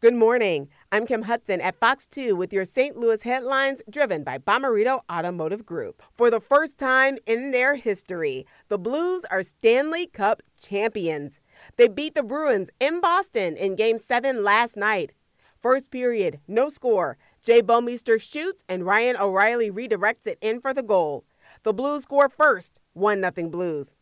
Good morning. I'm Kim Hudson at Fox 2 with your St. Louis headlines driven by Bommarito Automotive Group. For the first time in their history, the Blues are Stanley Cup champions. They beat the Bruins in Boston in Game 7 last night. First period, no score. Jay Bouwmeester shoots and Ryan O'Reilly redirects it in for the goal. The Blues score first, 1 0 Blues.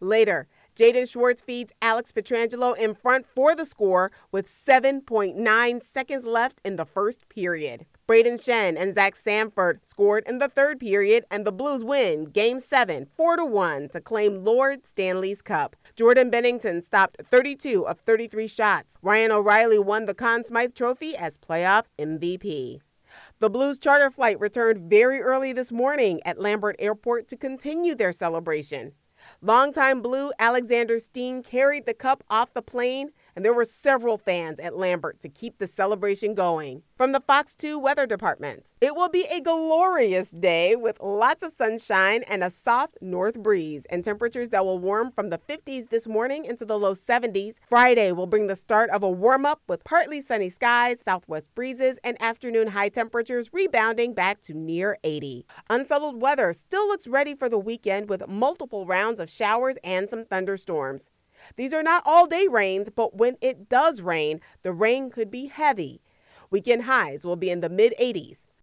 Later, Jaden Schwartz feeds Alex Pietrangelo in front for the score with 7.9 seconds left in the first period. Braden Schenn and Zach Sanford scored in the third period, and the Blues win Game 7 4 1 to claim Lord Stanley's Cup. Jordan Binnington stopped 32 of 33 shots. Ryan O'Reilly won the Conn Smythe Trophy as playoff MVP. The Blues charter flight returned very early this morning at Lambert Airport to continue their celebration. Longtime Blue Alexander Steen carried the cup off the plane, and there were several fans at Lambert to keep the celebration going. From the Fox 2 Weather Department, it will be a glorious day with lots of sunshine and a soft north breeze, and temperatures that will warm from the 50s this morning into the low 70s. Friday will bring the start of a warm up with partly sunny skies, southwest breezes, and afternoon high temperatures rebounding back to near 80. Unsettled weather still looks ready for the weekend with multiple rounds of showers and some thunderstorms. These are not all day rains, but when it does rain, the rain could be heavy. Weekend highs will be in the mid 80s.